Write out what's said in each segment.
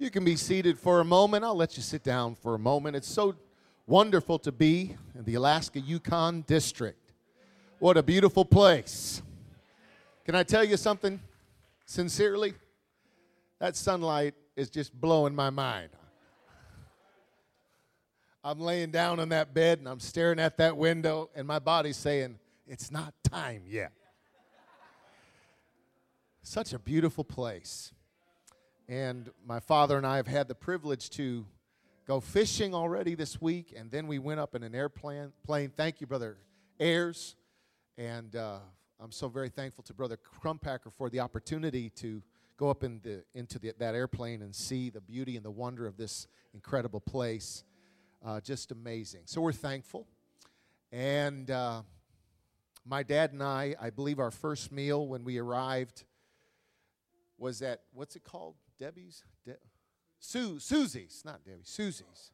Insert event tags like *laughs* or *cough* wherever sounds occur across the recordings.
You can be seated for a moment. I'll let you sit down for a moment. It's so wonderful to be in the Alaska Yukon District. What a beautiful place. Can I tell you something sincerely? That sunlight is just blowing my mind. I'm laying down on that bed and I'm staring at that window, and my body's saying, It's not time yet. Such a beautiful place. And my father and I have had the privilege to go fishing already this week, and then we went up in an airplane. Plane. Thank you, Brother Ayers. And uh, I'm so very thankful to Brother Crumpacker for the opportunity to go up in the, into the, that airplane and see the beauty and the wonder of this incredible place. Uh, just amazing. So we're thankful. And uh, my dad and I, I believe our first meal when we arrived was at, what's it called? Debbie's? De- Su- Susie's, not Debbie, Susie's.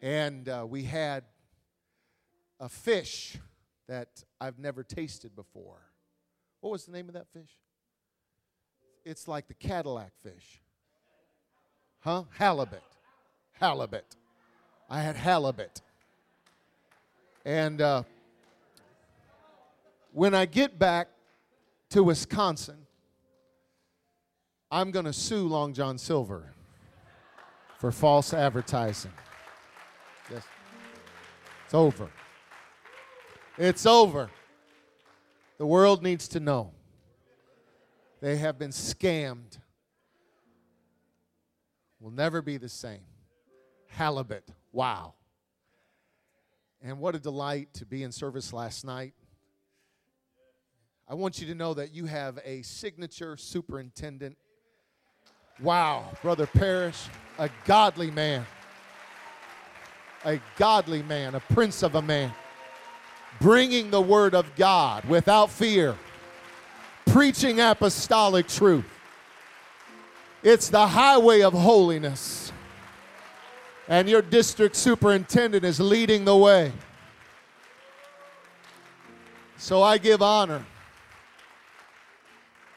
And uh, we had a fish that I've never tasted before. What was the name of that fish? It's like the Cadillac fish. Huh? Halibut. Halibut. I had halibut. And uh, when I get back to Wisconsin, I'm going to sue Long John Silver for false advertising. Yes. It's over. It's over. The world needs to know. They have been scammed. Will never be the same. Halibut. Wow. And what a delight to be in service last night. I want you to know that you have a signature superintendent Wow, Brother Parrish, a godly man. A godly man, a prince of a man. Bringing the word of God without fear, preaching apostolic truth. It's the highway of holiness. And your district superintendent is leading the way. So I give honor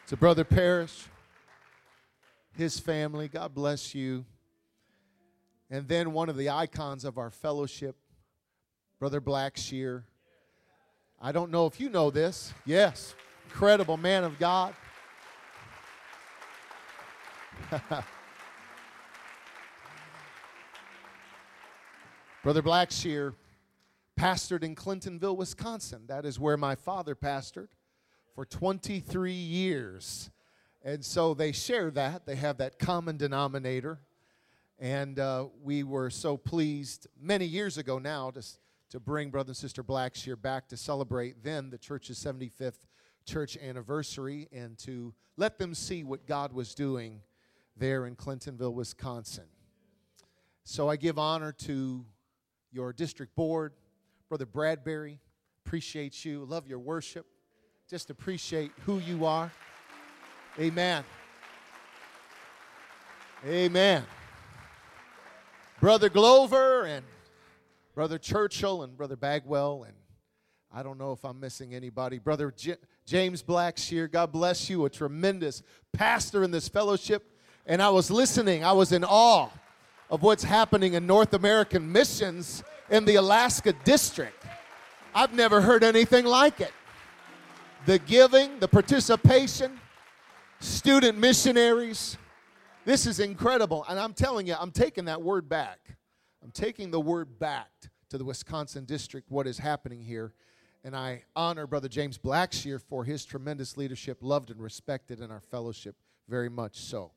to Brother Parrish his family. God bless you. And then one of the icons of our fellowship, Brother Blackshear. I don't know if you know this. Yes, incredible man of God. *laughs* Brother Blackshear pastored in Clintonville, Wisconsin. That is where my father pastored for 23 years. And so they share that. They have that common denominator. And uh, we were so pleased many years ago now to, to bring Brother and Sister Blackshear back to celebrate then the church's 75th church anniversary and to let them see what God was doing there in Clintonville, Wisconsin. So I give honor to your district board, Brother Bradbury. Appreciate you. Love your worship. Just appreciate who you are. Amen. Amen. Brother Glover and Brother Churchill and Brother Bagwell and I don't know if I'm missing anybody. Brother J- James Blackshear, God bless you, a tremendous pastor in this fellowship. And I was listening, I was in awe of what's happening in North American missions in the Alaska district. I've never heard anything like it. The giving, the participation, student missionaries. This is incredible. And I'm telling you, I'm taking that word back. I'm taking the word back to the Wisconsin district, what is happening here. And I honor Brother James Blackshear for his tremendous leadership, loved and respected in our fellowship, very much so.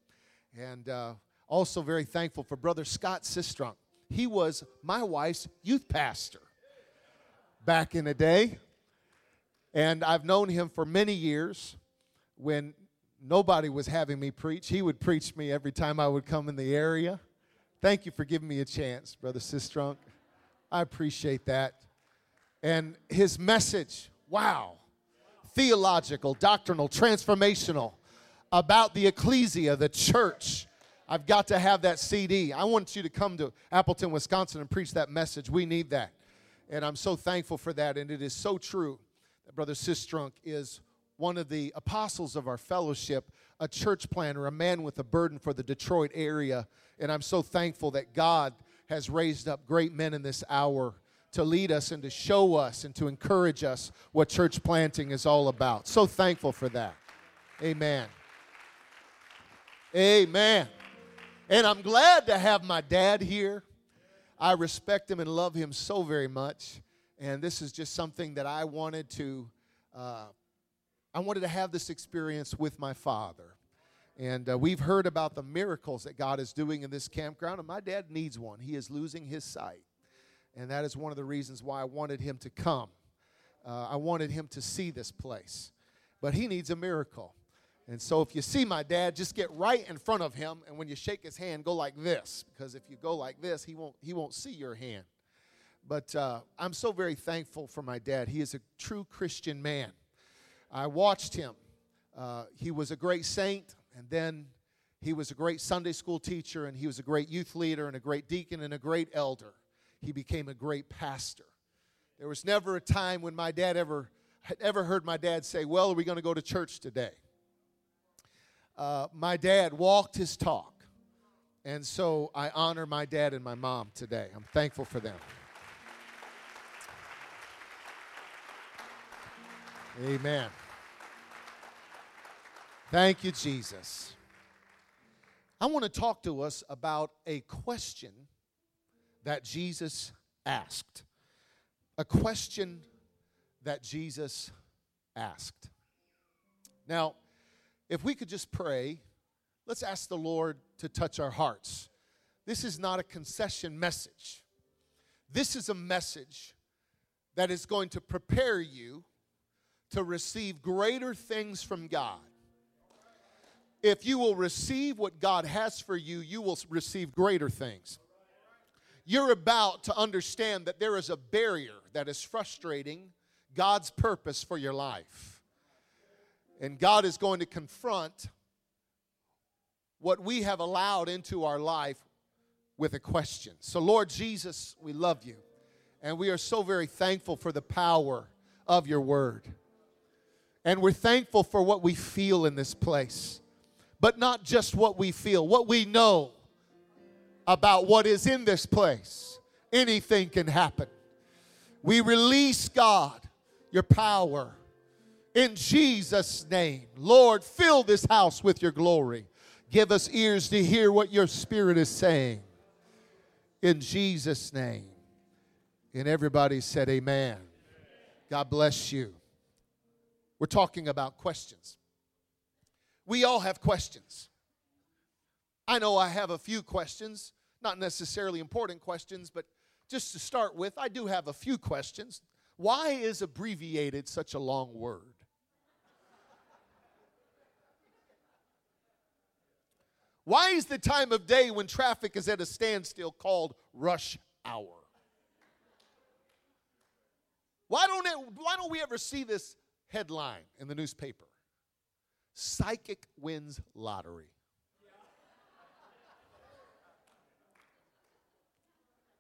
And uh, also very thankful for Brother Scott Sistrunk. He was my wife's youth pastor back in the day. And I've known him for many years when nobody was having me preach. He would preach me every time I would come in the area. Thank you for giving me a chance, Brother Sistrunk. I appreciate that. And his message, wow, theological, doctrinal, transformational about the ecclesia, the church. I've got to have that CD. I want you to come to Appleton, Wisconsin and preach that message. We need that. And I'm so thankful for that. And it is so true that Brother Sistrunk is one of the apostles of our fellowship, a church planner, a man with a burden for the Detroit area. And I'm so thankful that God has raised up great men in this hour to lead us and to show us and to encourage us what church planting is all about. So thankful for that. Amen. Amen. And I'm glad to have my dad here. I respect him and love him so very much. And this is just something that I wanted to, uh, I wanted to have this experience with my father. And uh, we've heard about the miracles that God is doing in this campground, and my dad needs one. He is losing his sight. And that is one of the reasons why I wanted him to come. Uh, I wanted him to see this place. But he needs a miracle. And so if you see my dad, just get right in front of him, and when you shake his hand, go like this, because if you go like this, he won't, he won't see your hand. But uh, I'm so very thankful for my dad. He is a true Christian man. I watched him. Uh, he was a great saint, and then he was a great Sunday school teacher, and he was a great youth leader, and a great deacon, and a great elder. He became a great pastor. There was never a time when my dad ever had ever heard my dad say, Well, are we going to go to church today? uh, my dad walked his talk. And so I honor my dad and my mom today. I'm thankful for them. Amen. Thank you, Jesus. I want to talk to us about a question that Jesus asked. A question that Jesus asked. Now, if we could just pray, let's ask the Lord to touch our hearts. This is not a concession message. This is a message that is going to prepare you to receive greater things from God. If you will receive what God has for you, you will receive greater things. You're about to understand that there is a barrier that is frustrating God's purpose for your life. And God is going to confront what we have allowed into our life with a question. So, Lord Jesus, we love you. And we are so very thankful for the power of your word. And we're thankful for what we feel in this place. But not just what we feel, what we know about what is in this place. Anything can happen. We release, God, your power in Jesus' name. Lord, fill this house with your glory. Give us ears to hear what your Spirit is saying. In Jesus' name. And everybody said, Amen. God bless you. We're talking about questions. We all have questions. I know I have a few questions, not necessarily important questions, but just to start with, I do have a few questions. Why is abbreviated such a long word? Why is the time of day when traffic is at a standstill called rush hour? Why don't, it, why don't we ever see this headline in the newspaper? Psychic wins lottery.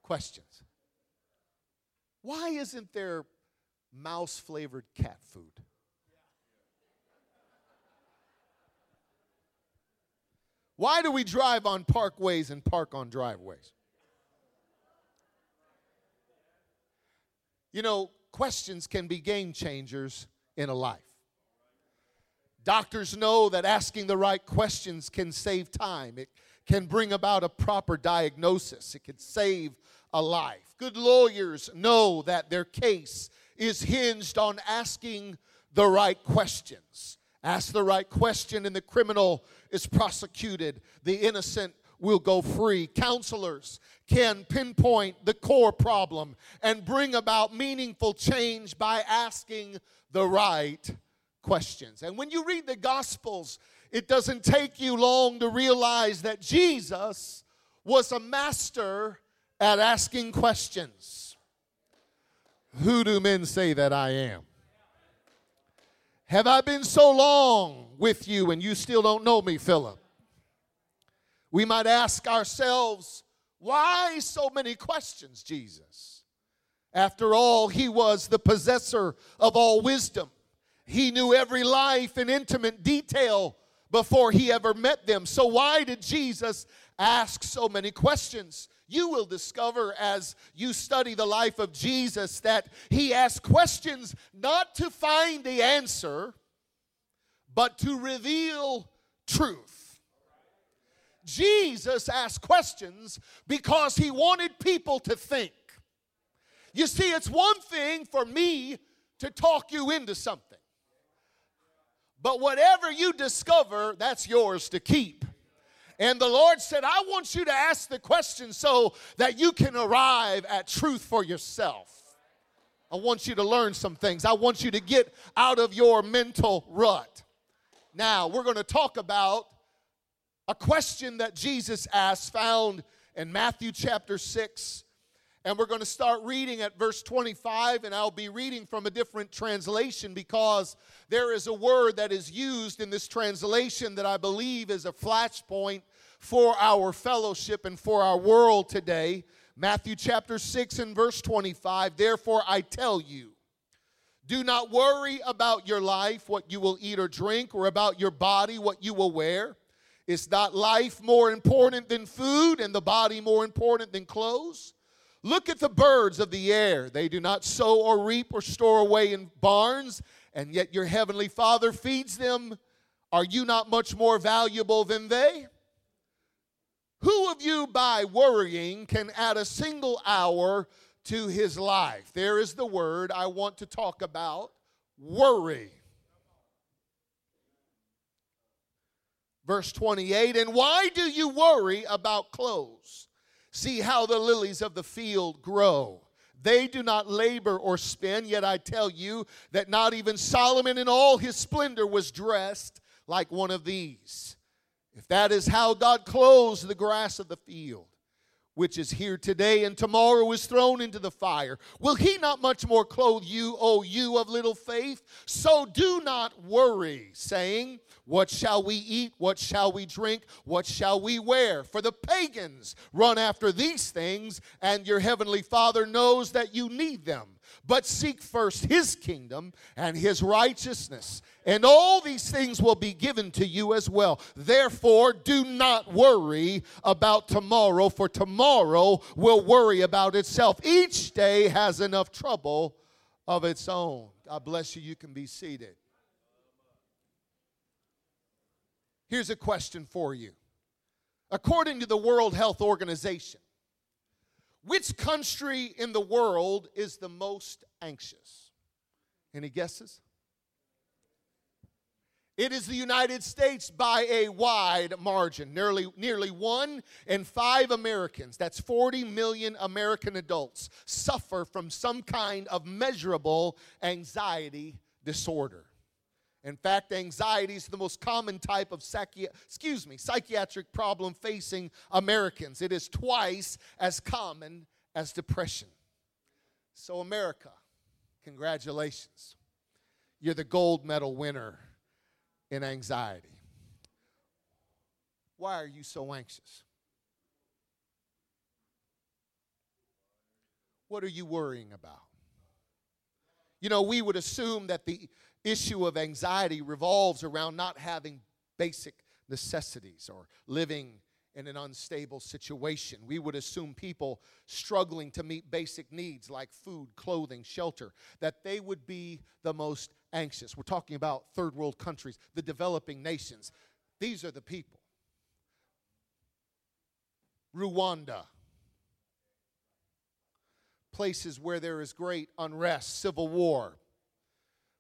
Questions. Why isn't there mouse flavored cat food? Why do we drive on parkways and park on driveways? You know, questions can be game changers in a life. Doctors know that asking the right questions can save time. It can bring about a proper diagnosis. It can save a life. Good lawyers know that their case is hinged on asking the right questions. Ask the right question, and the criminal is prosecuted. The innocent will go free. Counselors can pinpoint the core problem and bring about meaningful change by asking the right questions. And when you read the Gospels, it doesn't take you long to realize that Jesus was a master at asking questions. Who do men say that I am? Have I been so long with you and you still don't know me, Philip? We might ask ourselves, why so many questions, Jesus? After all, he was the possessor of all wisdom. He knew every life in intimate detail before he ever met them. So, why did Jesus ask so many questions? You will discover as you study the life of Jesus that he asked questions not to find the answer, but to reveal truth. Jesus asked questions because he wanted people to think. You see, it's one thing for me to talk you into something, but whatever you discover, that's yours to keep. And the Lord said, I want you to ask the question so that you can arrive at truth for yourself. I want you to learn some things. I want you to get out of your mental rut. Now, we're going to talk about a question that Jesus asked, found in Matthew chapter 6. And we're going to start reading at verse 25, and I'll be reading from a different translation because there is a word that is used in this translation that I believe is a flashpoint for our fellowship and for our world today. Matthew chapter 6 and verse 25. Therefore, I tell you, do not worry about your life, what you will eat or drink, or about your body, what you will wear. Is not life more important than food, and the body more important than clothes? Look at the birds of the air. They do not sow or reap or store away in barns, and yet your heavenly Father feeds them. Are you not much more valuable than they? Who of you, by worrying, can add a single hour to his life? There is the word I want to talk about worry. Verse 28 And why do you worry about clothes? See how the lilies of the field grow. They do not labor or spin, yet I tell you that not even Solomon in all his splendor was dressed like one of these. If that is how God clothes the grass of the field, which is here today and tomorrow is thrown into the fire. Will he not much more clothe you, O you of little faith? So do not worry, saying, What shall we eat? What shall we drink? What shall we wear? For the pagans run after these things, and your heavenly Father knows that you need them. But seek first his kingdom and his righteousness, and all these things will be given to you as well. Therefore, do not worry about tomorrow, for tomorrow will worry about itself. Each day has enough trouble of its own. God bless you. You can be seated. Here's a question for you. According to the World Health Organization, which country in the world is the most anxious? Any guesses? It is the United States by a wide margin. Nearly, nearly one in five Americans, that's 40 million American adults, suffer from some kind of measurable anxiety disorder. In fact, anxiety is the most common type of psychi- excuse me, psychiatric problem facing Americans. It is twice as common as depression. So, America, congratulations. You're the gold medal winner in anxiety. Why are you so anxious? What are you worrying about? You know, we would assume that the issue of anxiety revolves around not having basic necessities or living in an unstable situation. We would assume people struggling to meet basic needs like food, clothing, shelter, that they would be the most anxious. We're talking about third world countries, the developing nations. These are the people. Rwanda, places where there is great unrest, civil war,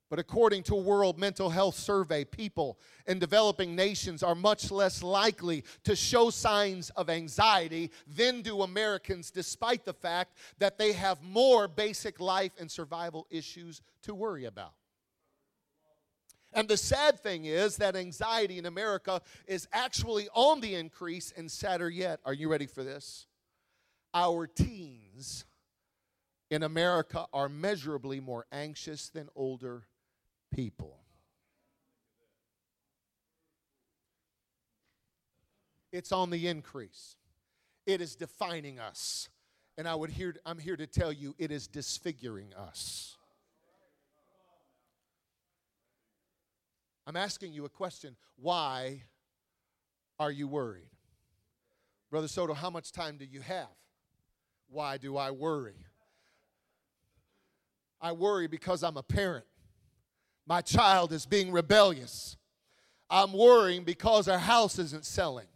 but according to a World Mental Health Survey, people in developing nations are much less likely to show signs of anxiety than do Americans, despite the fact that they have more basic life and survival issues to worry about. And the sad thing is that anxiety in America is actually on the increase, and sadder yet, are you ready for this? Our teens in America are measurably more anxious than older people. It's on the increase. It is defining us. And I would hear, I'm here to tell you it is disfiguring us. I'm asking you a question. Why are you worried? Brother Soto, how much time do you have? Why do I worry? I worry because I'm a parent. My child is being rebellious. I'm worrying because our house isn't selling.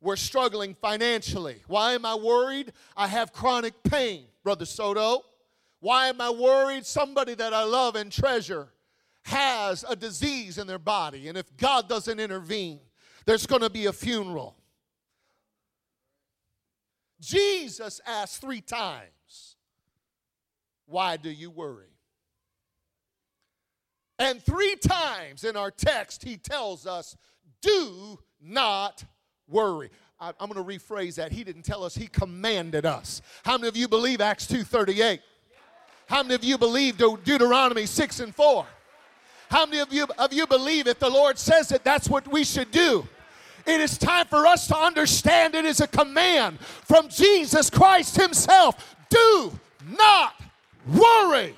We're struggling financially. Why am I worried? I have chronic pain, Brother Soto. Why am I worried? Somebody that I love and treasure has a disease in their body, and if God doesn't intervene, there's going to be a funeral. Jesus asked three times, Why do you worry? And three times in our text, he tells us, Do not worry. I, am going to rephrase that. He didn't tell us, he commanded us. How many of you believe Acts 2:38? How many of you believe Deuteronomy 6 and 4? How many of you, of you believe if the Lord says it, that's what we should do? It is time for us to understand it is a command from Jesus Christ Himself. Do not worry.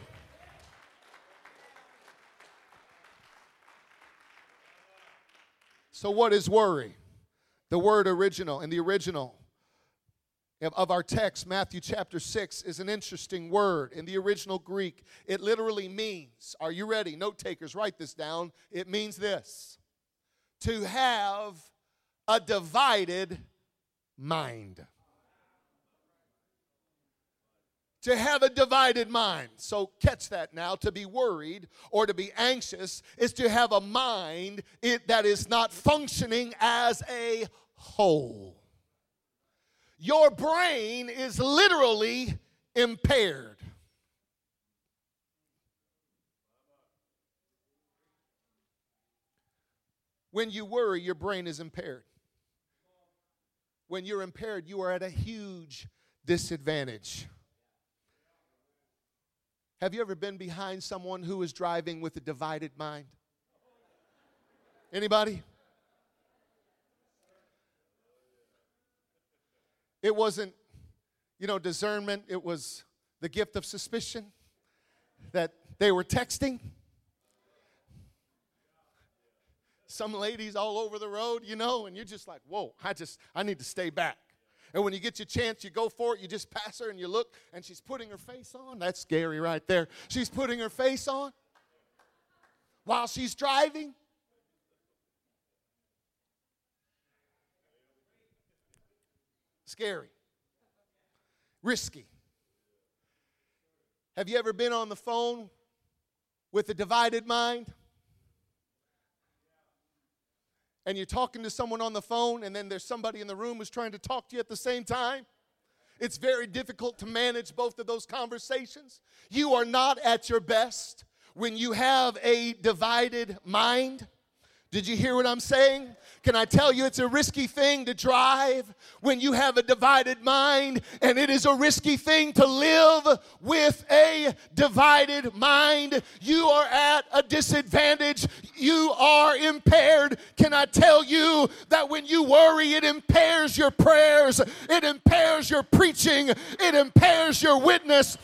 So, what is worry? The word original, in the original of our text, Matthew chapter 6, is an interesting word. In the original Greek, it literally means, are you ready? Note takers, write this down. It means this to have a divided mind to have a divided mind. So catch that now. To be worried or to be anxious is to have a mind that is not functioning as a whole. Your brain is literally impaired. When you worry, your brain is impaired. When you're impaired, you are at a huge disadvantage. Have you ever been behind someone who is driving with a divided mind? Anybody? It wasn't, you know, discernment, it was the gift of suspicion that they were texting. Some ladies all over the road, you know, and you're just like, whoa, I just, I need to stay back. And when you get your chance, you go for it, you just pass her and you look, and she's putting her face on. That's scary right there. She's putting her face on while she's driving. Scary. Risky. Have you ever been on the phone with a divided mind? And you're talking to someone on the phone, and then there's somebody in the room who's trying to talk to you at the same time. It's very difficult to manage both of those conversations. You are not at your best when you have a divided mind. Did you hear what I'm saying? Can I tell you it's a risky thing to drive when you have a divided mind, and it is a risky thing to live with a divided mind? You are at a disadvantage. You are impaired. Can I tell you that when you worry, it impairs your prayers, it impairs your preaching, it impairs your witness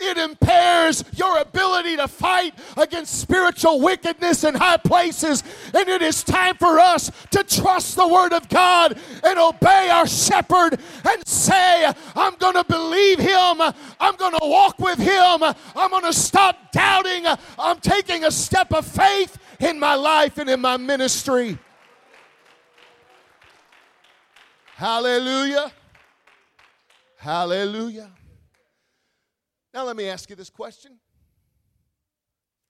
it impairs your ability to fight against spiritual wickedness in high places. And it is time for us to trust the Word of God and obey our shepherd and say, I'm going to believe Him. I'm going to walk with Him. I'm going to stop doubting. I'm taking a step of faith in my life and in my ministry. Hallelujah. Hallelujah. Now, let me ask you this question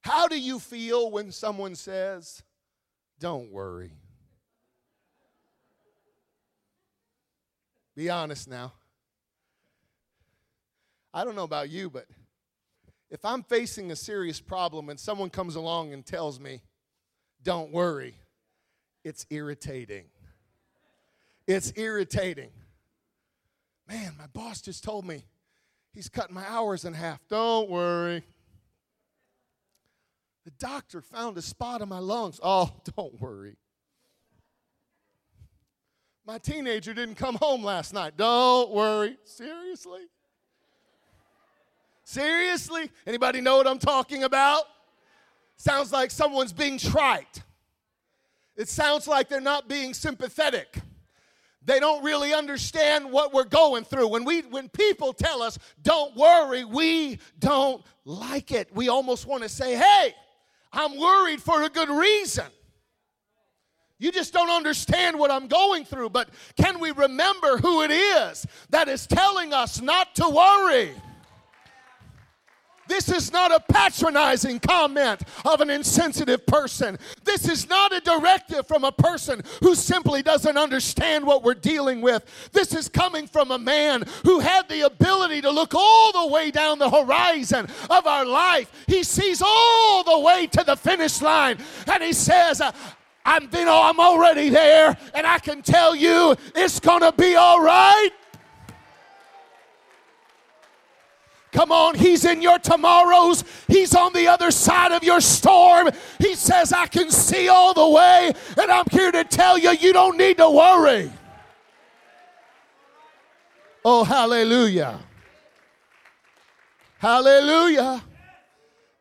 How do you feel when someone says, Don't worry? Be honest now. I don't know about you, but if I'm facing a serious problem and someone comes along and tells me, Don't worry, it's irritating. It's irritating. Man, my boss just told me He's cutting my hours in half. Don't worry. The doctor found a spot in my lungs. Oh, *laughs* don't worry. My teenager didn't come home last night. Don't worry. Seriously? Seriously? Anybody know what I'm talking about? Sounds like someone's being trite. It sounds like they're not being sympathetic. They don't really understand what we're going through. When we when people tell us, "Don't worry," we don't like it. We almost want to say, "Hey, I'm worried for a good reason." You just don't understand what I'm going through, but can we remember who it is that is telling us not to worry? This is not a patronizing comment of an insensitive person. This is not a directive from a person who simply doesn't understand what we're dealing with. This is coming from a man who had the ability to look all the way down the horizon of our life. He sees all the way to the finish line and he says, uh, I'm, you know, I'm already there, and I can tell you it's gonna be all right. Come on, He's in your tomorrows. He's on the other side of your storm. He says, I can see all the way, and I'm here to tell you, you don't need to worry. Oh, hallelujah. Hallelujah.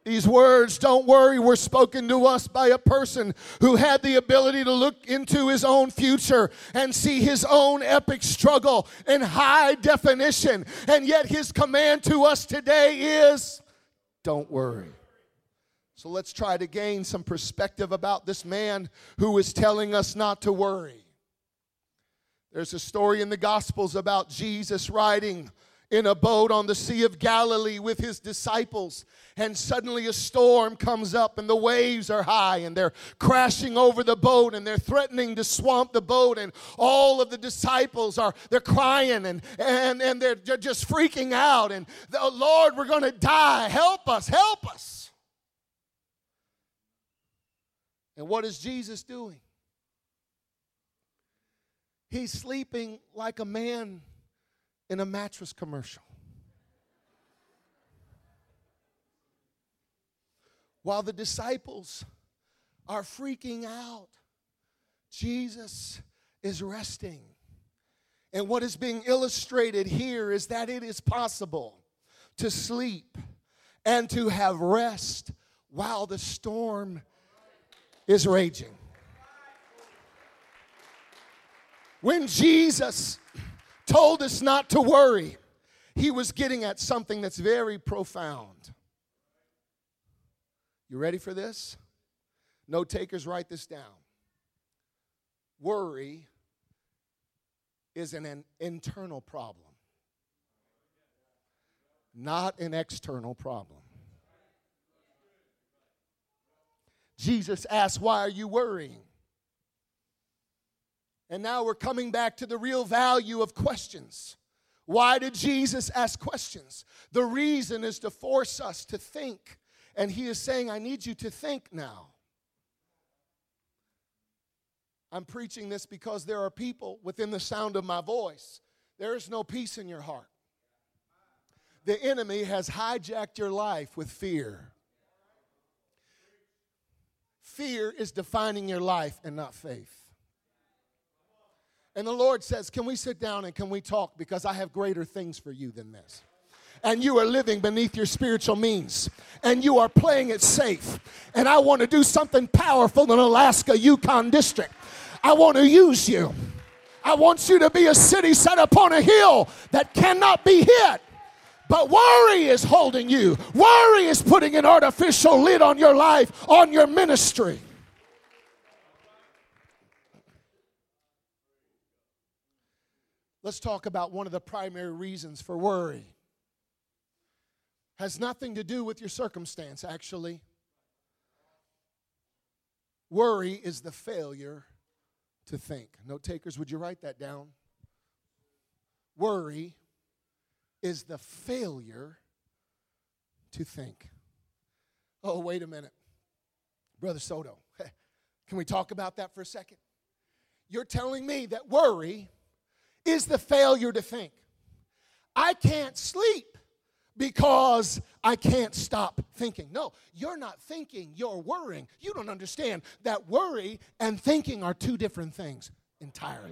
These words, don't worry, were spoken to us by a person who had the ability to look into his own future and see his own epic struggle in high definition. And yet, his command to us today is don't worry. So, let's try to gain some perspective about this man who is telling us not to worry. There's a story in the Gospels about Jesus riding in a boat on the Sea of Galilee with his disciples. And suddenly a storm comes up, and the waves are high, and they're crashing over the boat, and they're threatening to swamp the boat. And all of the disciples are they're crying and and, and they're, just freaking out. And oh, Lord, we're gonna die. Help us, help us. And what is Jesus doing? He's sleeping like a man in a mattress commercial. While the disciples are freaking out, Jesus is resting. And what is being illustrated here is that it is possible to sleep and to have rest while the storm is raging. When Jesus told us not to worry, he was getting at something that's very profound. You ready for this? No takers, write this down. Worry is an, an internal problem, not an external problem. Jesus asked, Why are you worrying? And now we're coming back to the real value of questions. Why did Jesus ask questions? The reason is to force us to think. And he is saying, I need you to think now. I'm preaching this because there are people within the sound of my voice. There is no peace in your heart. The enemy has hijacked your life with fear. Fear is defining your life and not faith. And the Lord says, Can we sit down and can we talk? Because I have greater things for you than this. And you are living beneath your spiritual means. And you are playing it safe. And I want to do something powerful in Alaska, Yukon District. I want to use you. I want you to be a city set upon a hill that cannot be hit. But worry is holding you. Worry is putting an artificial lid on your life, on your ministry. Let's talk about one of the primary reasons for worry. Has nothing to do with your circumstance, actually. Worry is the failure to think. Note takers, would you write that down? Worry is the failure to think. Oh, wait a minute. Brother Soto, *laughs* can we talk about that for a second? You're telling me that worry is the failure to think. I can't sleep because I can't stop thinking. No, you're not thinking, you're worrying. You don't understand that worry and thinking are two different things entirely.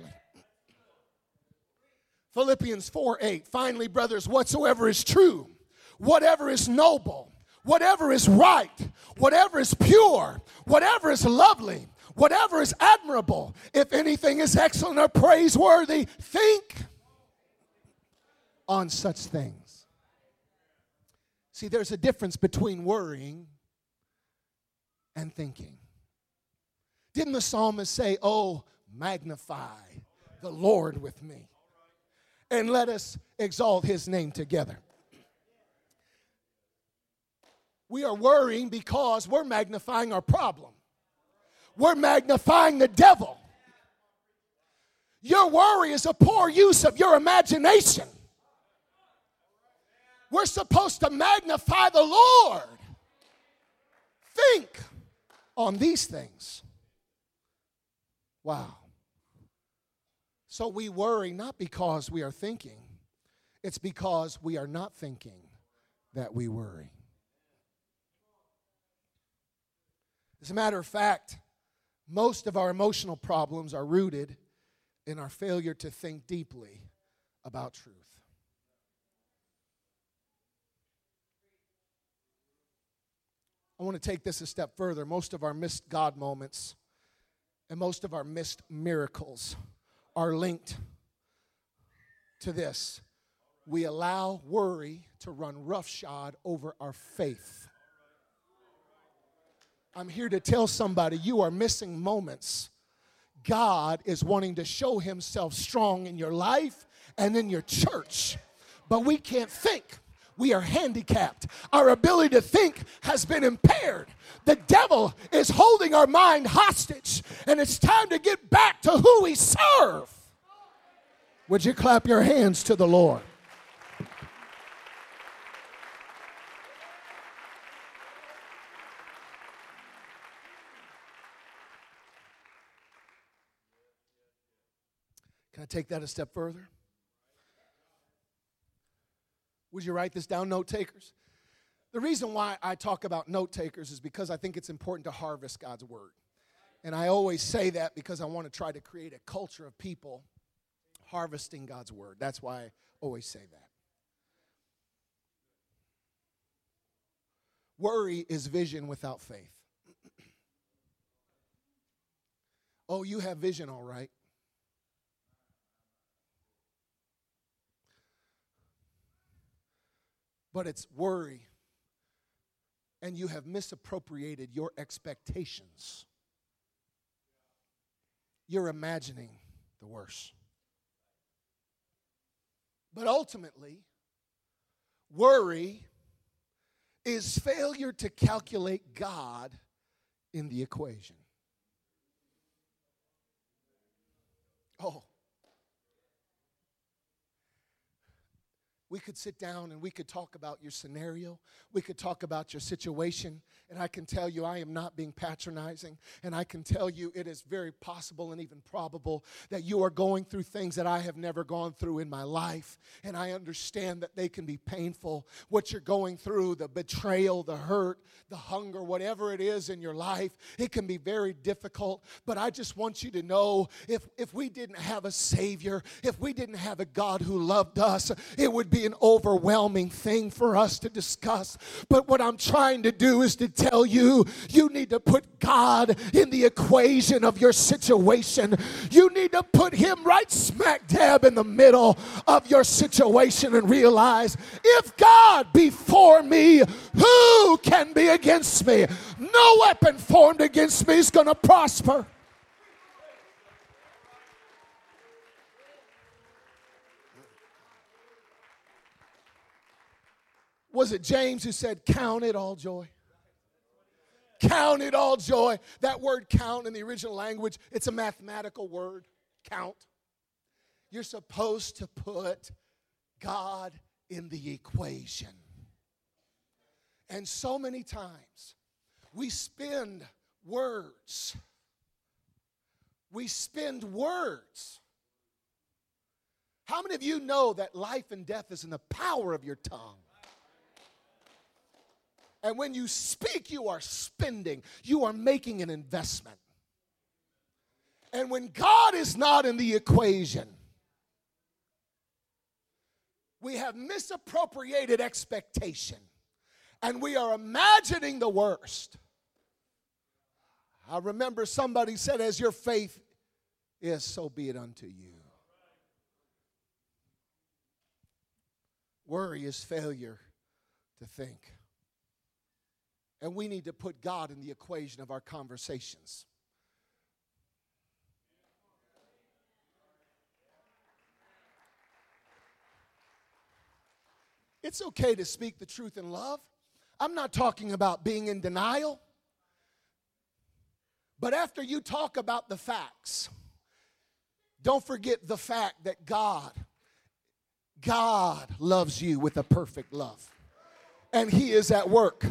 Philippians 4 8. Finally, brothers, whatsoever is true, whatever is noble, whatever is right, whatever is pure, whatever is lovely, whatever is admirable, if anything is excellent or praiseworthy, think on such things. See, there's a difference between worrying and thinking. Didn't the psalmist say, Oh, magnify the Lord with me, and let us exalt his name together? We are worrying because we're magnifying our problem. We're magnifying the devil. Your worry is a poor use of your imagination. We're supposed to magnify the Lord. Think on these things. Wow. So we worry not because we are thinking, it's because we are not thinking that we worry. As a matter of fact, most of our emotional problems are rooted in our failure to think deeply about truth. I want to take this a step further. Most of our missed God moments and most of our missed miracles are linked to this. We allow worry to run roughshod over our faith. I'm here to tell somebody you are missing moments. God is wanting to show himself strong in your life and in your church. But we can't think. We are handicapped. Our ability to think has been impaired. The devil is holding our mind hostage, and it's time to get back to who we serve. Would you clap your hands to the Lord? Can I take that a step further? Would you write this down, note takers? The reason why I talk about note takers is because I think it's important to harvest God's word. And I always say that because I want to try to create a culture of people harvesting God's word. That's why I always say that. Worry is vision without faith. *clears throat* oh, you have vision, all right. But it's worry. And you have misappropriated your expectations. You're imagining the worst. But ultimately, worry is failure to calculate God in the equation. Oh, we could sit down and we could talk about your scenario. We could talk about your situation. And I can tell you, I am not being patronizing. And I can tell you, it is very possible and even probable that you are going through things that I have never gone through in my life. And I understand that they can be painful. What you're going through, the betrayal, the hurt, the hunger, whatever it is in your life, it can be very difficult. But I just want you to know if, if we didn't have a Savior, if we didn't have a God who loved us, it would be an overwhelming thing for us to discuss. But what I'm trying to do is to tell you, you need to put God in the equation of your situation. You need to put Him right smack dab in the middle of your situation and realize if God be for me, who can be against me? No weapon formed against me is going to prosper. Was it James who said, Count it all joy? Count it all joy. That word count in the original language, it's a mathematical word. Count. You're supposed to put God in the equation. And so many times we spend words. We spend words. How many of you know that life and death is in the power of your tongue? And when you speak, you are spending, you are making an investment. And when God is not in the equation, we have misappropriated expectation and we are imagining the worst. I remember somebody said, As your faith is, so be it unto you. Worry is failure to think. And we need to put God in the equation of our conversations. It's okay to speak the truth in love. I'm not talking about being in denial. But after you talk about the facts, don't forget the fact that God, God loves you with a perfect love. And He is at work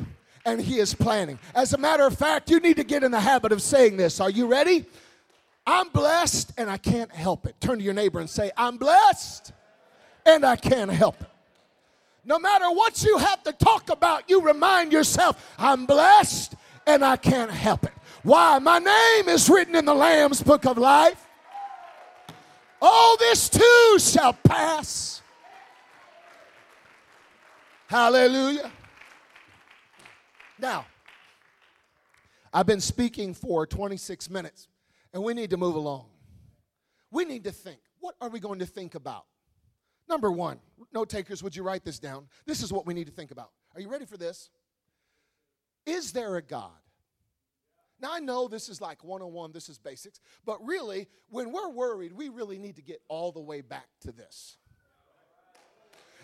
and He is planning. As a matter of fact, you need to get in the habit of saying this. Are you ready? I'm blessed and I can't help it. Turn to your neighbor and say, I'm blessed and I can't help it. No matter what you have to talk about, you remind yourself, I'm blessed and I can't help it. Why? My name is written in the Lamb's book of life. All this too shall pass. Hallelujah. Now, I've been speaking for 26 minutes, and we need to move along. We need to think. What are we going to think about? Number one, note takers, would you write this down? This is what we need to think about. Are you ready for this? Is there a God? Now, I know this is like 101, this is basics, but really, when we're worried, we really need to get all the way back to this.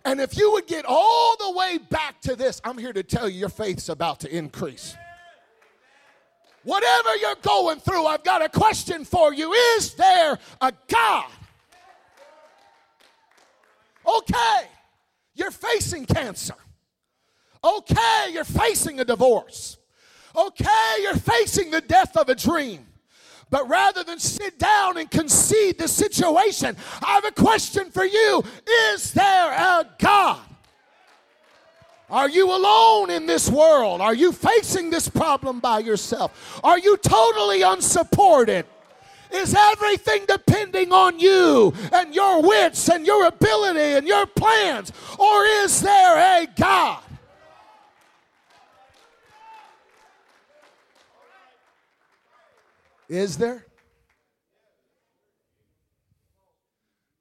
And if you would get all the way back to this, I'm here to tell you your faith's about to increase. Whatever you're going through, I've got a question for you. Is there a God? Okay, you're facing cancer. Okay, you're facing a divorce. Okay, you're facing the death of a dream. But rather than sit down and concede the situation, I have a question for you Is there a God? Are you alone in this world? Are you facing this problem by yourself? Are you totally unsupported? Is everything depending on you and your wits and your ability and your plans? Or is there a God? Is there?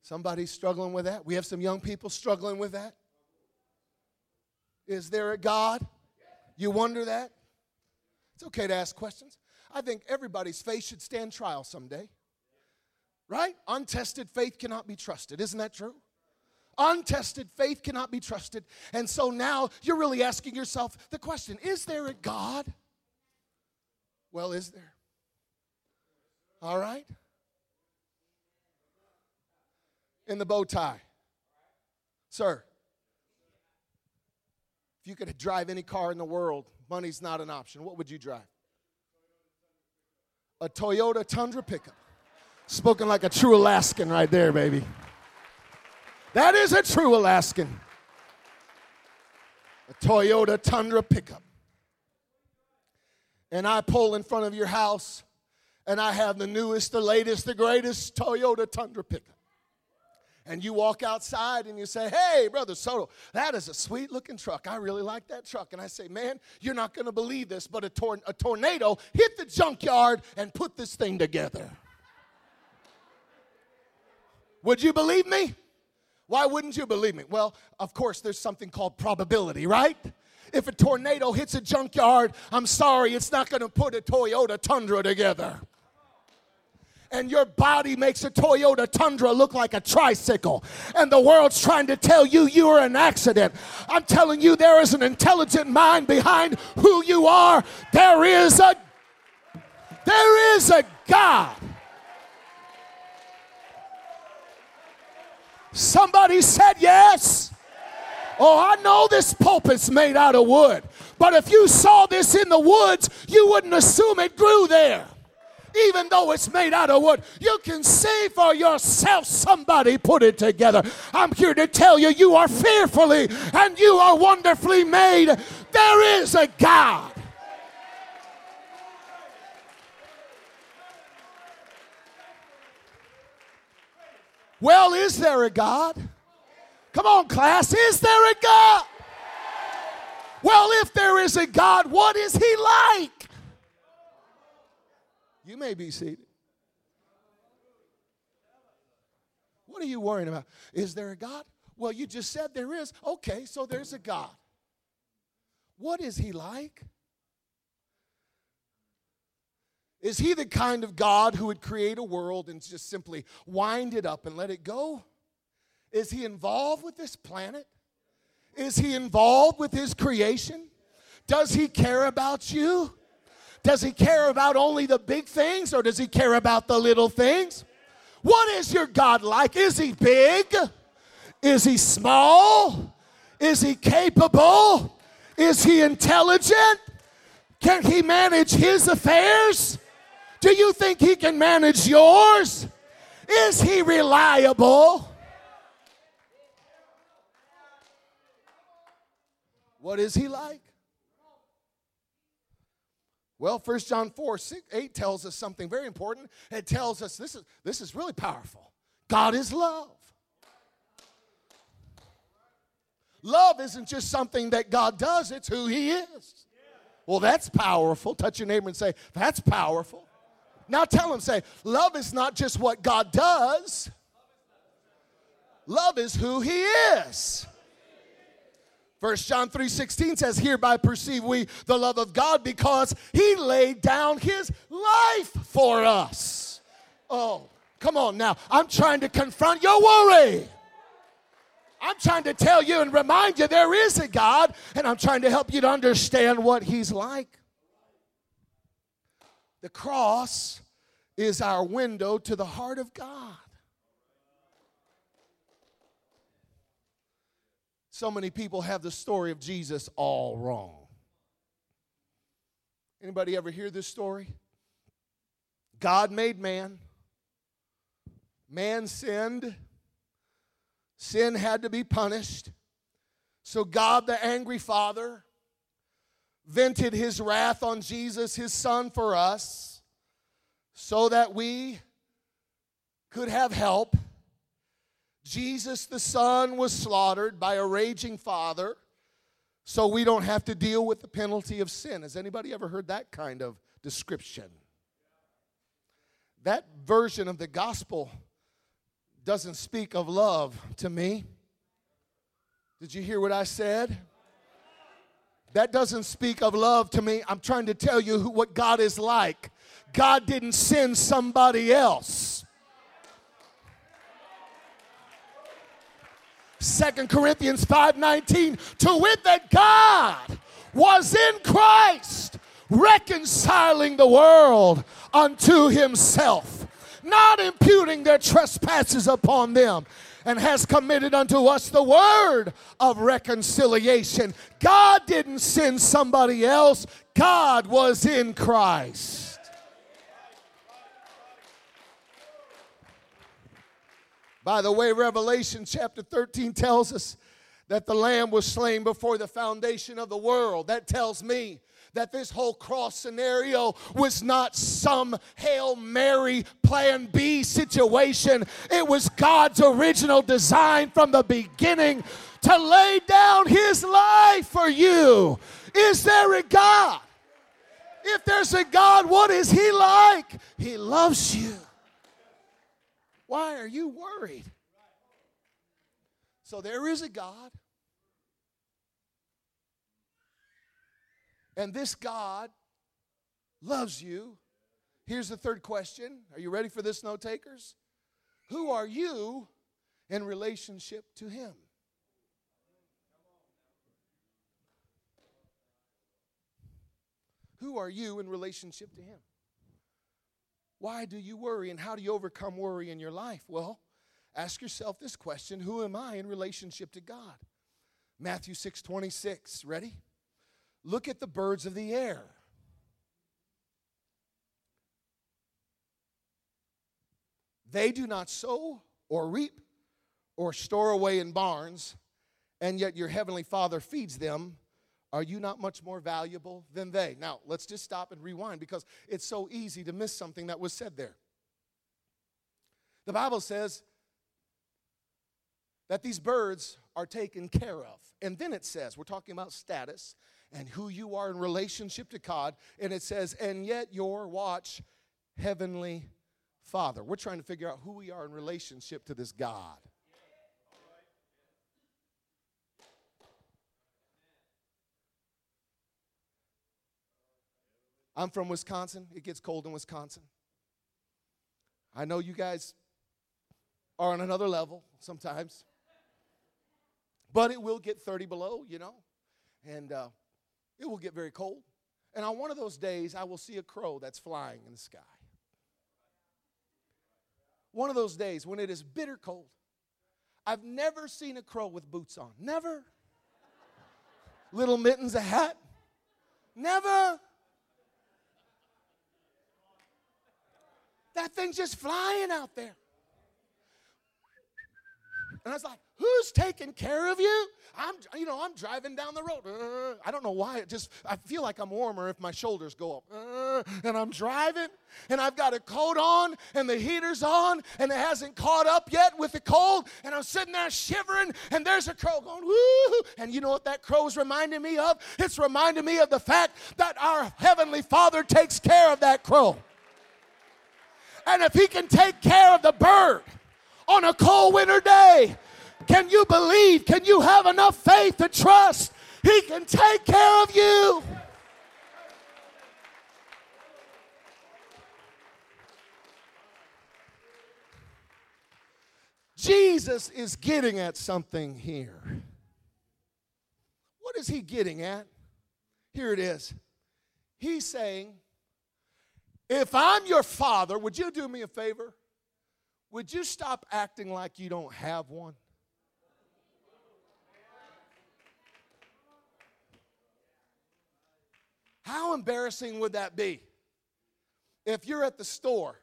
Somebody's struggling with that. We have some young people struggling with that. Is there a God? You wonder that? It's okay to ask questions. I think everybody's faith should stand trial someday. Right? Untested faith cannot be trusted. Isn't that true? Untested faith cannot be trusted. And so now you're really asking yourself the question is there a God? Well, is there? All right? In the bow tie. Sir, if you could drive any car in the world, money's not an option. What would you drive? A Toyota Tundra pickup. Spoken like a true Alaskan right there, baby. That is a true Alaskan. A Toyota Tundra pickup. And I pull in front of your house and I have the newest, the latest, the greatest Toyota Tundra pickup. And you walk outside and you say, Hey, Brother Soto, that is a sweet looking truck. I really like that truck. And I say, Man, you're not going to believe this, but a, tor- a tornado hit the junkyard and put this thing together. Would you believe me? Why wouldn't you believe me? Well, of course, there's something called probability, right? If a tornado hits a junkyard, I'm sorry, it's not going to put a Toyota Tundra together and your body makes a Toyota Tundra look like a tricycle, and the world's trying to tell you you are an accident. I'm telling you, there is an intelligent mind behind who you are. There is a there is a God. Somebody said yes. Oh, I know this pulpit's made out of wood, but if you saw this in the woods, you wouldn't assume it grew there even though it's made out of wood. You can see for yourself somebody put it together. I'm here to tell you, you are fearfully and you are wonderfully made. There is a God. Well, is there a God? Come on, class, is there a God? Well, if there is a God, what is he like? You may be seated. What are you worrying about? Is there a God? Well, you just said there is. Okay, so there's a God. What is he like? Is he the kind of God who would create a world and just simply wind it up and let it go? Is he involved with this planet? Is he involved with his creation? Does he care about you? Does he care about only the big things or does he care about the little things? What is your God like? Is he big? Is he small? Is he capable? Is he intelligent? Can he manage his affairs? Do you think he can manage yours? Is he reliable? What is he like? Well, 1 John 4, 6, 8 tells us something very important. It tells us this is, this is really powerful. God is love. Love isn't just something that God does, it's who He is. Well, that's powerful. Touch your neighbor and say, That's powerful. Now tell him, say, Love is not just what God does, love is who He is. First John 3:16 says, Hereby perceive we the love of God because he laid down his life for us. Oh, come on now. I'm trying to confront your worry. I'm trying to tell you and remind you there is a God, and I'm trying to help you to understand what he's like. The cross is our window to the heart of God. So many people have the story of Jesus all wrong. Anybody ever hear this story? God made man. Man sinned. Sin had to be punished. So God, the angry Father, vented his wrath on Jesus, his son, for us, so that we could have help Jesus the Son was slaughtered by a raging father so we don't have to deal with the penalty of sin. Has anybody ever heard that kind of description? That version of the gospel doesn't speak of love to me. Did you hear what I said? That doesn't speak of love to me. I'm trying to tell you who, what God is like. God didn't send somebody else. Second Corinthians 5:19 to wit that God was in Christ reconciling the world unto himself not imputing their trespasses upon them and has committed unto us the word of reconciliation. God didn't send somebody else. God was in Christ By the way, Revelation chapter 13 tells us that the Lamb was slain before the foundation of the world. That tells me that this whole cross scenario was not some Hail Mary plan B situation. It was God's original design from the beginning to lay down his life for you. Is there a God? If there's a God, what is he like? He loves you. Why are you worried? So there is a God. And this God loves you. Here's the third question. Are you ready for this, note takers? Who are you in relationship to Him? Who are you in relationship to Him? Why do you worry and how do you overcome worry in your life? Well, ask yourself this question Who am I in relationship to God? Matthew 6 26. Ready? Look at the birds of the air. They do not sow or reap or store away in barns, and yet your heavenly Father feeds them. Are you not much more valuable than they? Now, let's just stop and rewind because it's so easy to miss something that was said there. The Bible says that these birds are taken care of. And then it says, we're talking about status and who you are in relationship to God. And it says, and yet your watch, heavenly Father. We're trying to figure out who we are in relationship to this God. I'm from Wisconsin. It gets cold in Wisconsin. I know you guys are on another level sometimes, but it will get 30 below, you know, and uh, it will get very cold. And on one of those days, I will see a crow that's flying in the sky. One of those days when it is bitter cold. I've never seen a crow with boots on. Never. Little mittens, a hat. Never. That thing's just flying out there. And I was like, who's taking care of you? I'm, you know, I'm driving down the road. Uh, I don't know why. It just, I feel like I'm warmer if my shoulders go up. Uh, and I'm driving, and I've got a coat on, and the heater's on, and it hasn't caught up yet with the cold. And I'm sitting there shivering, and there's a crow going, woo. And you know what that crow's reminding me of? It's reminding me of the fact that our Heavenly Father takes care of that crow. And if He can take care of the bird, on a cold winter day. Can you believe? Can you have enough faith to trust He can take care of you? Jesus is getting at something here. What is he getting at? Here it is. He's saying, If I'm your father, would you do me a favor? Would you stop acting like you don't have one? How embarrassing would that be if you're at the store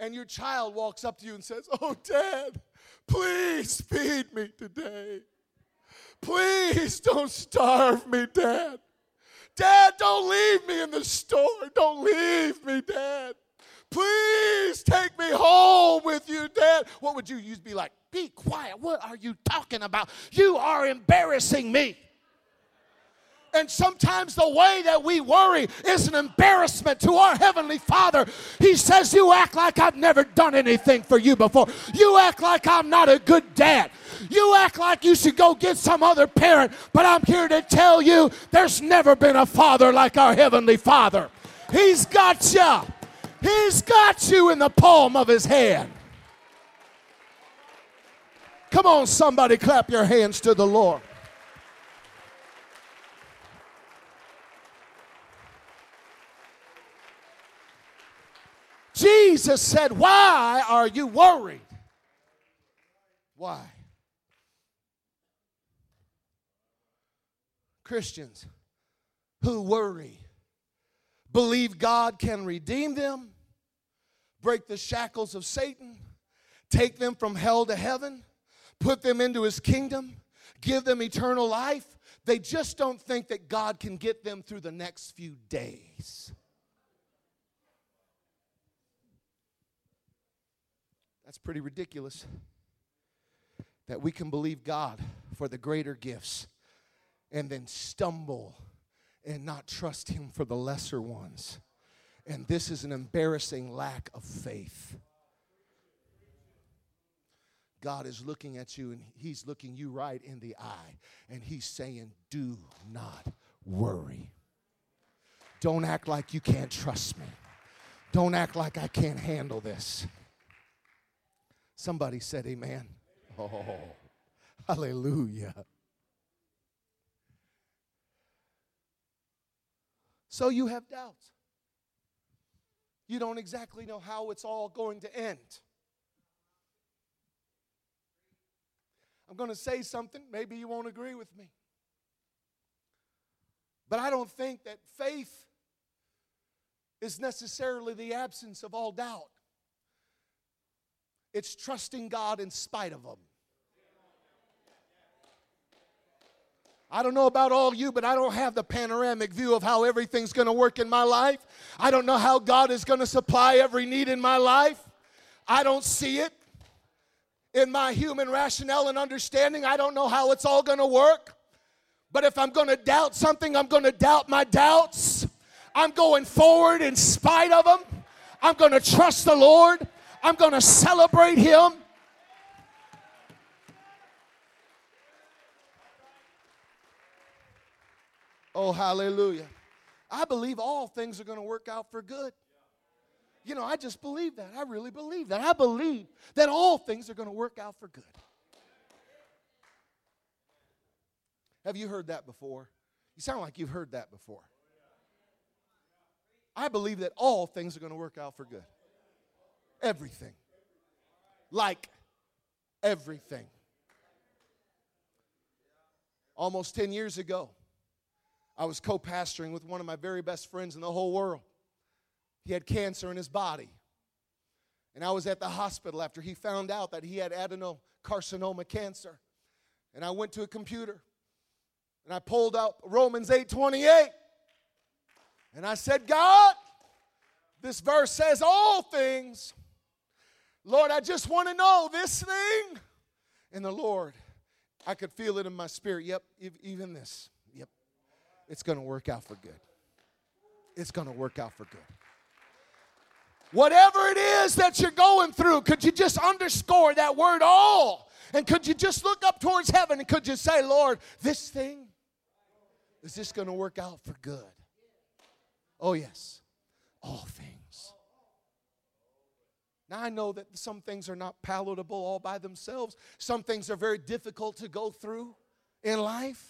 and your child walks up to you and says, Oh, Dad, please feed me today. Please don't starve me, Dad. Dad, don't leave me in the store. Don't leave me, Dad. Please take me home with you, Dad. What would you use? Be like, be quiet. What are you talking about? You are embarrassing me. And sometimes the way that we worry is an embarrassment to our Heavenly Father. He says, You act like I've never done anything for you before. You act like I'm not a good dad. You act like you should go get some other parent. But I'm here to tell you there's never been a father like our Heavenly Father. He's got you. He's got you in the palm of his hand. Come on, somebody, clap your hands to the Lord. Jesus said, Why are you worried? Why? Christians who worry believe God can redeem them, break the shackles of Satan, take them from hell to heaven, put them into his kingdom, give them eternal life. They just don't think that God can get them through the next few days. That's pretty ridiculous that we can believe God for the greater gifts and then stumble and not trust Him for the lesser ones. And this is an embarrassing lack of faith. God is looking at you and He's looking you right in the eye and He's saying, Do not worry. Don't act like you can't trust me. Don't act like I can't handle this. Somebody said, Amen. Oh, *laughs* hallelujah. So you have doubts. You don't exactly know how it's all going to end. I'm going to say something, maybe you won't agree with me. But I don't think that faith is necessarily the absence of all doubt. It's trusting God in spite of them. I don't know about all you, but I don't have the panoramic view of how everything's going to work in my life. I don't know how God is going to supply every need in my life. I don't see it. In my human rationale and understanding, I don't know how it's all going to work. But if I'm going to doubt something, I'm going to doubt my doubts. I'm going forward in spite of them. I'm going to trust the Lord. I'm going to celebrate Him. Oh, hallelujah. I believe all things are going to work out for good. You know, I just believe that. I really believe that. I believe that all things are going to work out for good. Have you heard that before? You sound like you've heard that before. I believe that all things are going to work out for good. Everything. Like everything. Almost 10 years ago, I was co pastoring with one of my very best friends in the whole world. He had cancer in his body. And I was at the hospital after he found out that he had adenocarcinoma cancer. And I went to a computer and I pulled out Romans 8 28. And I said, God, this verse says all things. Lord, I just want to know this thing. And the Lord, I could feel it in my spirit. Yep, even this. Yep. It's going to work out for good. It's going to work out for good. Whatever it is that you're going through, could you just underscore that word all? And could you just look up towards heaven and could you say, Lord, this thing, is this going to work out for good? Oh, yes, all things. Now, I know that some things are not palatable all by themselves, some things are very difficult to go through in life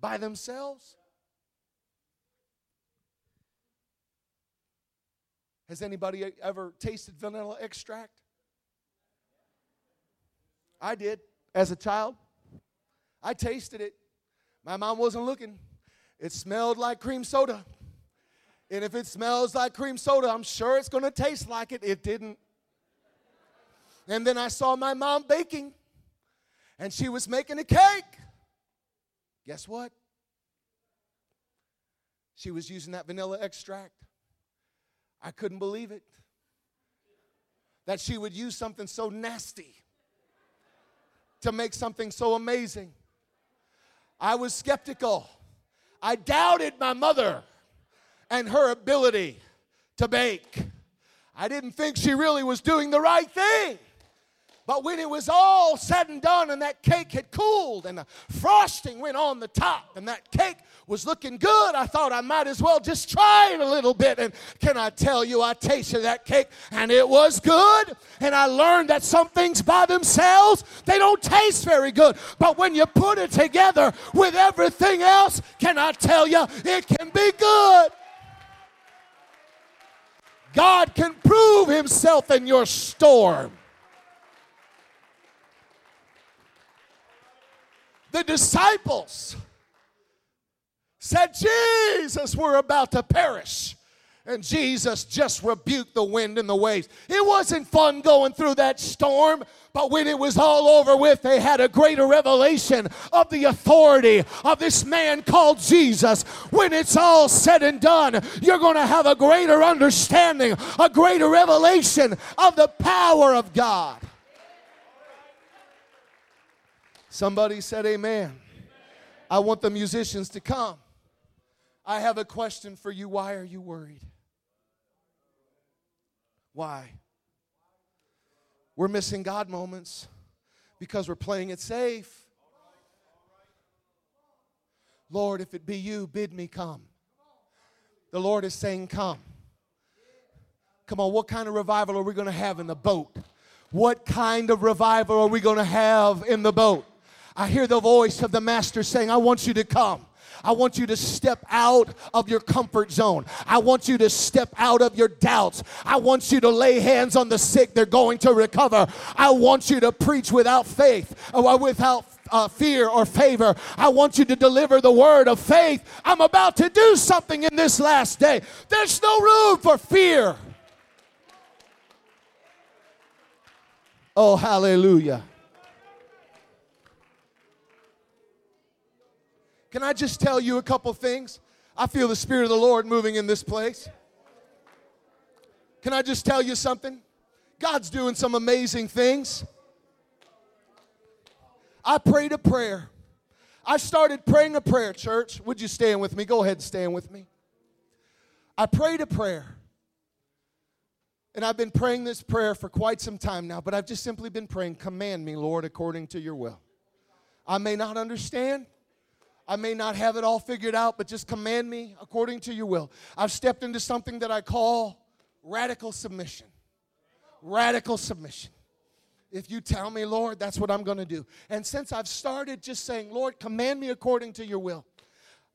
by themselves. Has anybody ever tasted vanilla extract? I did as a child. I tasted it. My mom wasn't looking. It smelled like cream soda. And if it smells like cream soda, I'm sure it's going to taste like it. It didn't. And then I saw my mom baking, and she was making a cake. Guess what? She was using that vanilla extract. I couldn't believe it. That she would use something so nasty to make something so amazing. I was skeptical. I doubted my mother and her ability to bake. I didn't think she really was doing the right thing. But when it was all said and done and that cake had cooled and the frosting went on the top and that cake was looking good, I thought I might as well just try it a little bit. And can I tell you, I tasted that cake and it was good. And I learned that some things by themselves, they don't taste very good. But when you put it together with everything else, can I tell you, it can be good. God can prove himself in your storm. The disciples said, Jesus, we're about to perish. And Jesus just rebuked the wind and the waves. It wasn't fun going through that storm, but when it was all over with, they had a greater revelation of the authority of this man called Jesus. When it's all said and done, you're going to have a greater understanding, a greater revelation of the power of God. Somebody said, Amen. I want the musicians to come. I have a question for you. Why are you worried? Why? We're missing God moments because we're playing it safe. Lord, if it be you, bid me come. The Lord is saying, Come. Come on, what kind of revival are we going to have in the boat? What kind of revival are we going to have in the boat? I hear the voice of the Master saying, I want you to come. I want you to step out of your comfort zone. I want you to step out of your doubts. I want you to lay hands on the sick. They're going to recover. I want you to preach without faith, or uh, without uh, fear or favor. I want you to deliver the word of faith. I'm about to do something in this last day. There's no room for fear. Oh, hallelujah. Can I just tell you a couple things? I feel the Spirit of the Lord moving in this place. Can I just tell you something? God's doing some amazing things. I prayed a prayer. I started praying a prayer, church. Would you stand with me? Go ahead and stand with me. I prayed a prayer. And I've been praying this prayer for quite some time now, but I've just simply been praying, Command me, Lord, according to your will. I may not understand. I may not have it all figured out, but just command me according to your will. I've stepped into something that I call radical submission. Radical submission. If you tell me, Lord, that's what I'm going to do. And since I've started just saying, Lord, command me according to your will,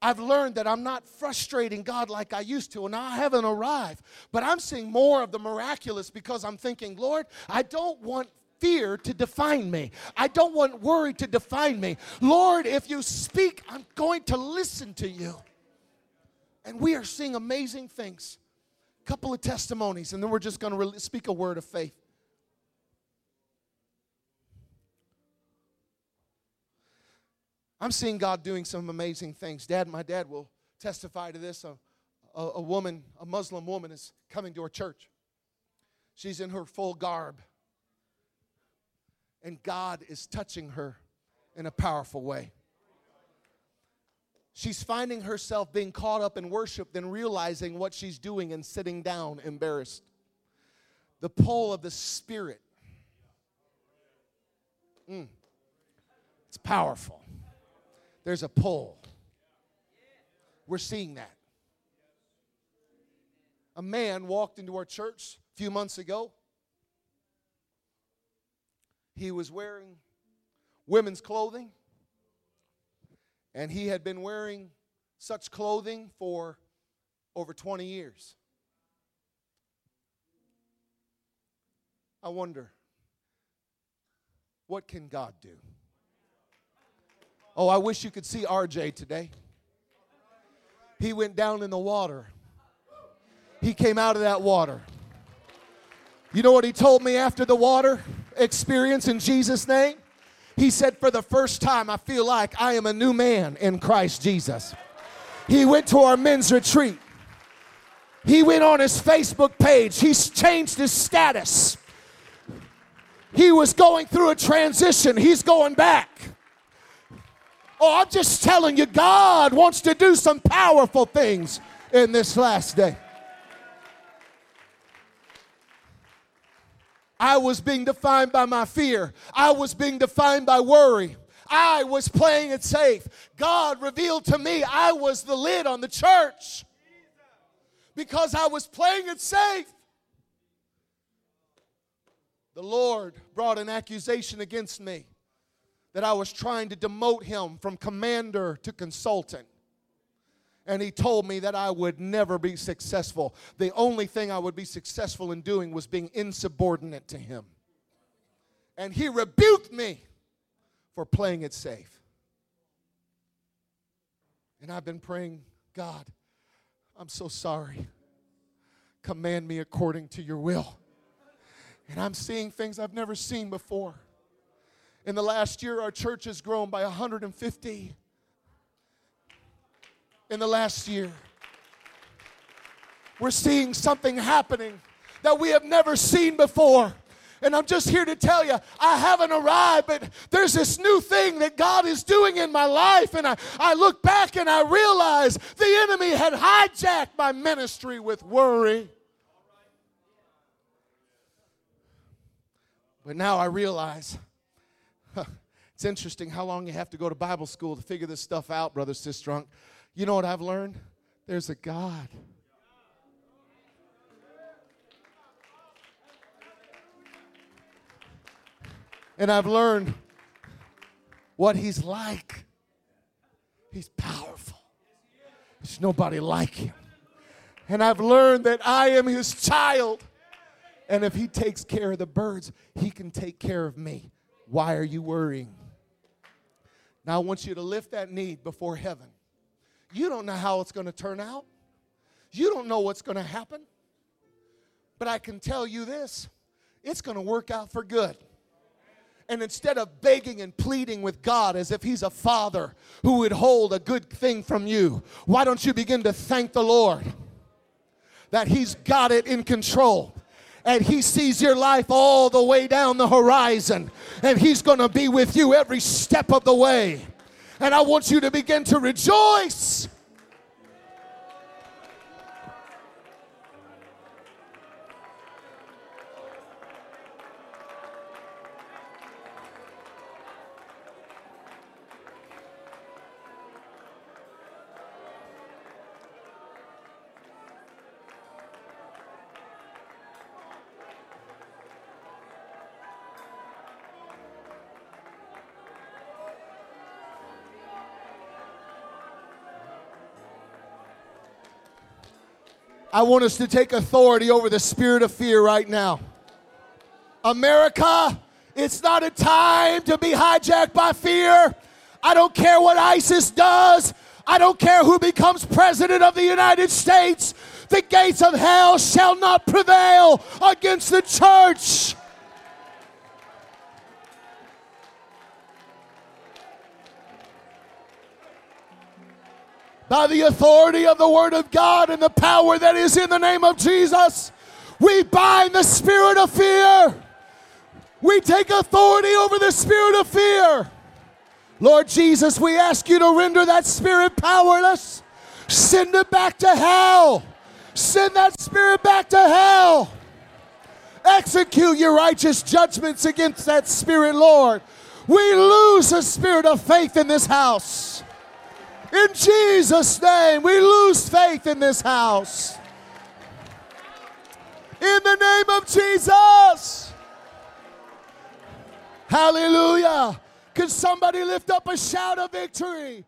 I've learned that I'm not frustrating God like I used to, and I haven't arrived. But I'm seeing more of the miraculous because I'm thinking, Lord, I don't want fear to define me. I don't want worry to define me. Lord, if you speak, I'm going to listen to you. And we are seeing amazing things. A couple of testimonies, and then we're just going to speak a word of faith. I'm seeing God doing some amazing things. Dad, my dad will testify to this. A, a, a woman, a Muslim woman, is coming to our church. She's in her full garb and God is touching her in a powerful way. She's finding herself being caught up in worship, then realizing what she's doing and sitting down embarrassed. The pull of the Spirit. Mm. It's powerful. There's a pull. We're seeing that. A man walked into our church a few months ago he was wearing women's clothing, and he had been wearing such clothing for over 20 years. I wonder, what can God do? Oh, I wish you could see RJ today. He went down in the water. He came out of that water. You know what he told me after the water? Experience in Jesus' name? He said, For the first time, I feel like I am a new man in Christ Jesus. He went to our men's retreat. He went on his Facebook page. He's changed his status. He was going through a transition. He's going back. Oh, I'm just telling you, God wants to do some powerful things in this last day. I was being defined by my fear. I was being defined by worry. I was playing it safe. God revealed to me I was the lid on the church because I was playing it safe. The Lord brought an accusation against me that I was trying to demote him from commander to consultant and he told me that I would never be successful. The only thing I would be successful in doing was being insubordinate to him. And he rebuked me for playing it safe. And I've been praying, God, I'm so sorry. Command me according to your will. And I'm seeing things I've never seen before. In the last year, our church has grown by 150 in the last year. We're seeing something happening that we have never seen before. And I'm just here to tell you, I haven't arrived, but there's this new thing that God is doing in my life. And I, I look back and I realize the enemy had hijacked my ministry with worry. But now I realize huh, it's interesting how long you have to go to Bible school to figure this stuff out, Brother Sistrunk. You know what I've learned? There's a God. And I've learned what he's like. He's powerful. There's nobody like him. And I've learned that I am his child. And if he takes care of the birds, he can take care of me. Why are you worrying? Now I want you to lift that need before heaven. You don't know how it's going to turn out. You don't know what's going to happen. But I can tell you this it's going to work out for good. And instead of begging and pleading with God as if He's a father who would hold a good thing from you, why don't you begin to thank the Lord that He's got it in control? and he sees your life all the way down the horizon and he's going to be with you every step of the way and I want you to begin to rejoice. I want us to take authority over the spirit of fear right now. America, it's not a time to be hijacked by fear. I don't care what ISIS does. I don't care who becomes president of the United States. The gates of hell shall not prevail against the church. By the authority of the Word of God and the power that is in the name of Jesus, we bind the spirit of fear. We take authority over the spirit of fear. Lord Jesus, we ask you to render that spirit powerless. Send it back to hell. Send that spirit back to hell. Execute your righteous judgments against that spirit, Lord. We lose the spirit of faith in this house. In Jesus' name, we lose faith in this house. In the name of Jesus. Hallelujah. Can somebody lift up a shout of victory?